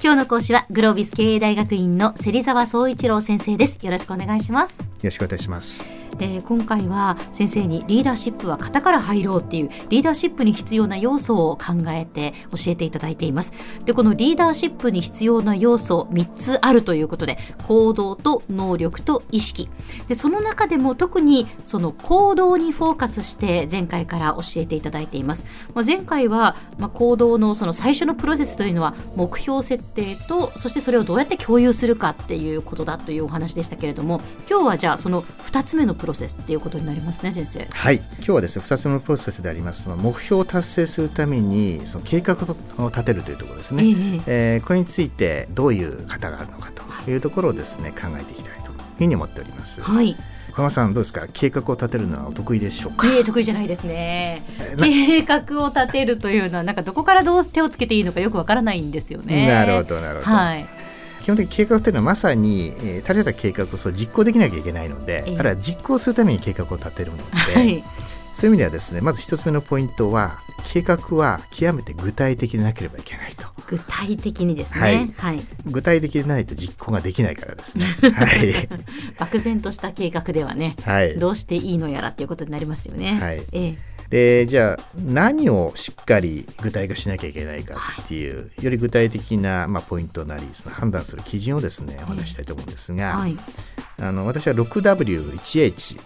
今日の講師はグロービス経営大学院の芹沢総一郎先生です。よろしくお願いします。よろしくお願いします。えー今回は先生にリーダーシップは型から入ろうっていうリーダーシップに必要な要素を考えて教えていただいています。でこのリーダーシップに必要な要素3つあるということで行動と能力と意識。でその中でも特にその行動にフォーカスして前回から教えていただいています、まあ、前回は、まあ、行動のその最初のプロセスというのは目標設定とそしてそれをどうやって共有するかっていうことだというお話でしたけれども今日はじゃあその2つ目のプロセスっていうことになりますね先生。はい、今日はですね、2つ目のプロセスでありますその目標を達成するためにその計画を立てるというところですね。えええーこれについてどういう方があるのかというところをですね考えていきたいというふうに思っております。はい、小山さんどうですか？計画を立てるのはお得意でしょうか？ええ得意じゃないですね。計画を立てるというのはなんかどこからどう手をつけていいのかよくわからないんですよね。なるほどなるほど。はい。基本的に計画というのはまさに、えー立てた計画をそう実行できなきゃいけないので、ええあるいは実行するために計画を立てるので、はい。そういう意味ではですねまず一つ目のポイントは計画は極めて具体的でなければいけないと。具体的にですね。はいはい。具体的でないと実行ができないからですね。はい。漠然とした計画ではね、はい。どうしていいのやらっていうことになりますよね。はいえで、じゃあ、何をしっかり具体化しなきゃいけないかっていう、より具体的な、まあ、ポイントなり、その判断する基準をですね、お話ししたいと思うんですえが、はい。あの私は 6W1H、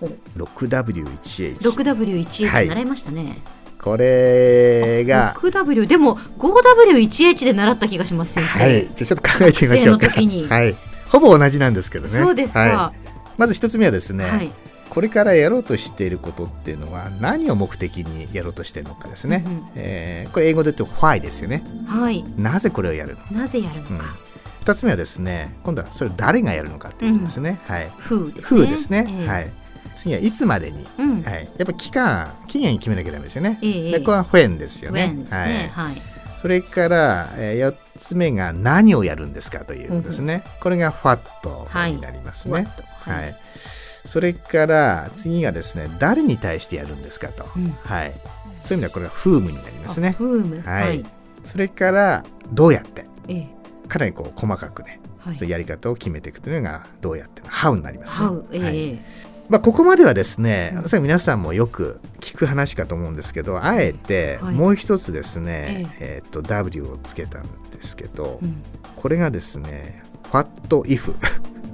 ほう 6W1H。6W1H はい習いましたね。これが、6W でも 5W1H で習った気がします先生。はい。じゃあちょっと考えてみましょうか。はい。ほぼ同じなんですけどね。そうですか。はいまず一つ目はですね、はい。これからやろうとしていることっていうのは何を目的にやろうとしているのかですね、うんうん。えーこれ英語で言うと why ですよね。はい。なぜこれをやるのなぜやるのうん。か。二つ目はですね今度はそれを誰がやるのかっていうことですね、はい。風ですね。who ですね、ええ。はい。次はいつまでに、うん。はい、やっぱ期間期限決めなきゃダメですよね、ええでこれは when ですよね。when ですね。はい。それから、えー、4つ目が何をやるんですかというですね、これが what になりますね、ははい。い。それから次がですね誰に対してやるんですかと、うん。はい、そういう意味ではこれが風務になりますね。はい。はい。それからどうやって。ええ。かなりこう細かくね、はい。そういうやり方を決めていくというのがどうやっての How になりますね。ええ。はい。ええまあ、ここまではですね、うん。皆さんもよく聞く話かと思うんですけどあえてはい。もう一つですね、えーっと W をつけたんですけど、うん。これがですね What if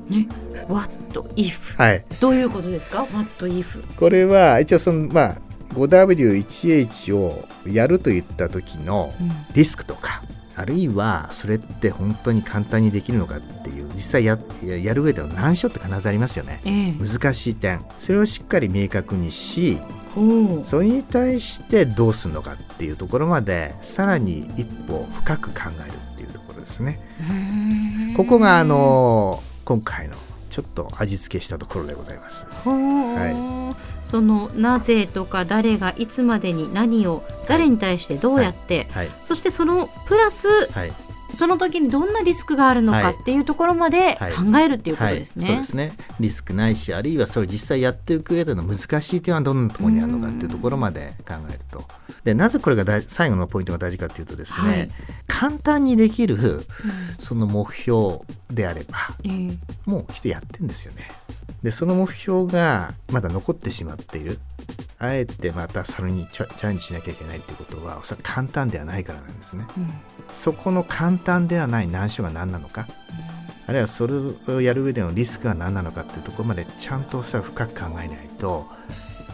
ね。What if はい。どういうことですか？What if これは一応そのまあ 5W1H をやるといった時のうん。リスクとかあるいはそれって本当に簡単にできるのかっていう実際やややる上での難所って必ずありますよね。ええ。難しい点。それをしっかり明確にし。それに対してどうするのかっていうところまでさらに一歩深く考えるっていうところですね。うー。んここがあの今回のちょっと味付けしたところでございます。はそのなぜとか誰がいつまでに何を誰に対してどうやって、はい。そしてそのプラスはいその時にどんなリスクがあるのかはい。っていうところまではい。考えるっていうことですね。はい、そうですね。リスクないしあるいはそれを実際やっていく上での難しい点はどんなところにあるのかっていうところまで考えると。でなぜこれが大最後のポイントが大事かっていうとですね、はい。簡単にできるその目標であればうんえ。もう人やってんですよねでその目標がまだ残ってしまっている。あえてまたそれにチャレンジしなきゃいけないっていうことはおそらく簡単ではないからなんですね。えうん。そこの簡単ではない難所が何なのか。あるいはそれをやる上でのリスクが何なのかっていうところまでちゃんとさ深く考えないと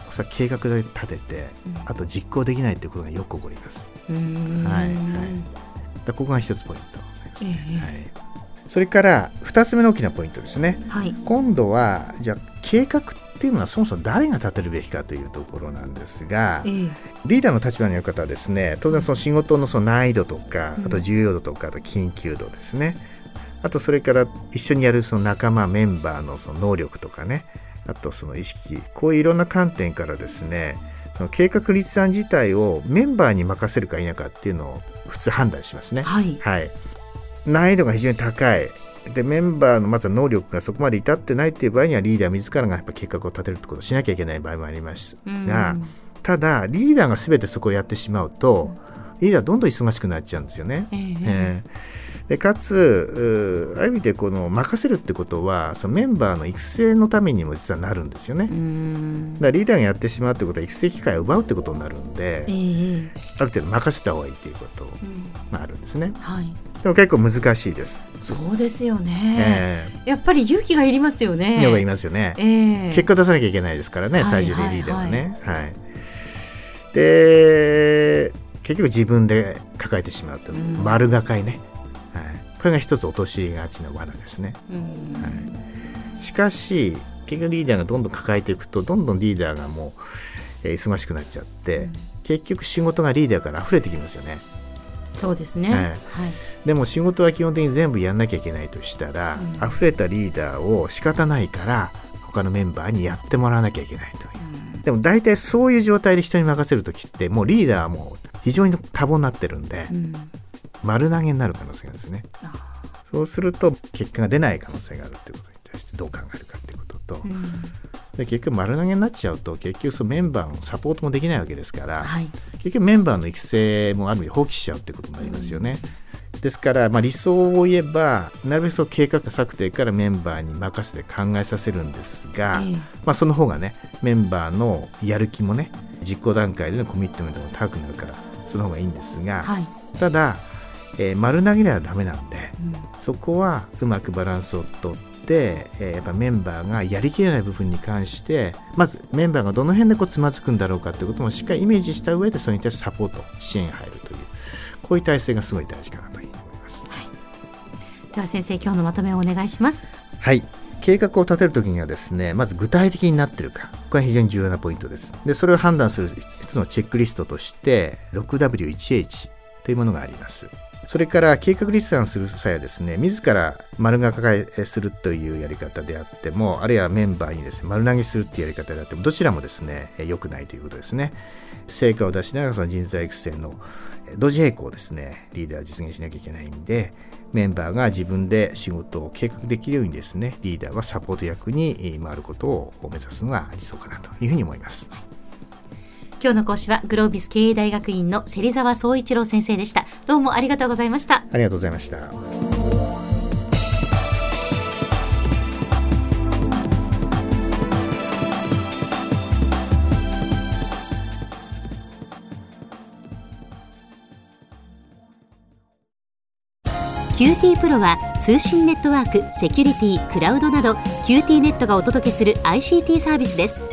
おそらく計画で立ててうん。あと実行できないっていうことがよく起こります。うーん。はいはい。だここが一つポイントになりますね、ええ。はい、それから二つ目の大きなポイントですね。はい。今度はじゃあ計画っていうのはそもそも誰が立てるべきかというところなんですがええ。リーダーの立場にある方はですね当然その仕事のその難易度とかうん。あと重要度とかあと緊急度ですね。あとそれから一緒にやるその仲間メンバーのその能力とかね。あとその意識。こういういろんな観点からですねその計画立案自体をメンバーに任せるか否かっていうのを普通判断しますね。はい。はい、難易度が非常に高いでメンバーのまずは能力がそこまで至ってないっていう場合にはリーダー自らがやっぱ計画を立てるってことをしなきゃいけない場合もあります。が、ただリーダーが全てそこをやってしまうと、リーダーどんどん忙しくなっちゃうんですよね。ええ。えーでかつある意味でこの任せるってことはそのメンバーの育成のためにも実はなるんですよね。だからリーダーがやってしまうってことは育成機会を奪うってことになるんで、ええ。ある程度任せた方がいいっていうこと。うん。がある。んですね。はい。でも結構難しいです。そうですよね、えやっぱり勇気がいりますよね。ー、要は言いますよね。ええ。結果出さなきゃいけないですからね、はい最終的にリーダーはね。はいで結局自分で抱えてしまうと、うん。丸がかいね、はい、これが一つ陥りがちな罠ですね。うん。はい、しかし結局リーダーがどんどん抱えていくとどんどんリーダーがもう、えー忙しくなっちゃって、うん。結局仕事がリーダーから溢れてきますよね。そうですね、はいはい。でも仕事は基本的に全部やんなきゃいけないとしたら、うん。溢れたリーダーを仕方ないから他のメンバーにやってもらわなきゃいけないという。でも大体そういう状態で人に任せる時ってもうリーダーはもう非常に多忙になってるんで、うん。丸投げになる可能性があるんですね。あ。そうすると結果が出ない可能性があるってことに対してどう考えるかってことと、うんで結局丸投げになっちゃうと結局そのメンバーのサポートもできないわけですから、はい。結局メンバーの育成もある意味放棄しちゃうってことになりますよね。ですから、まあ、理想を言えばなるべく計画策定からメンバーに任せて考えさせるんですが、ええ。まあ、その方がねメンバーのやる気もね実行段階でのコミットメントも高くなるからその方がいいんですが、はい、ただ、えー丸投げではダメなんでうん。そこはうまくバランスをとって、えーやっぱメンバーがやりきれない部分に関してまずメンバーがどの辺でこうつまずくんだろうかということもしっかりイメージした上でそれに対してサポート支援が入るというこういう体制がすごい大事かなというふうに思います。では先生今日のまとめをお願いします。はい。計画を立てるときにはですねまず具体的になっているか。これは非常に重要なポイントです。でそれを判断する一つのチェックリストとして 6W1H というものがありますそれから計画立案する際はですね自ら丸が抱えするというやり方であってもあるいはメンバーにですね丸投げするっていうやり方であってもどちらもですね良くないということですね成果を出しながらその人材育成の同時並行ですねリーダーは実現しなきゃいけないんでメンバーが自分で仕事を計画できるようにですねリーダーはサポート役に回ることを目指すのが理想かなというふうに思います。今日の講師はグロービス経営大学院の芹沢総一郎先生でした。どうもありがとうございました。ありがとうございました。 QTプロは通信ネットワーク、セキュリティ、クラウドなど QT ネットがお届けする ICT サービスです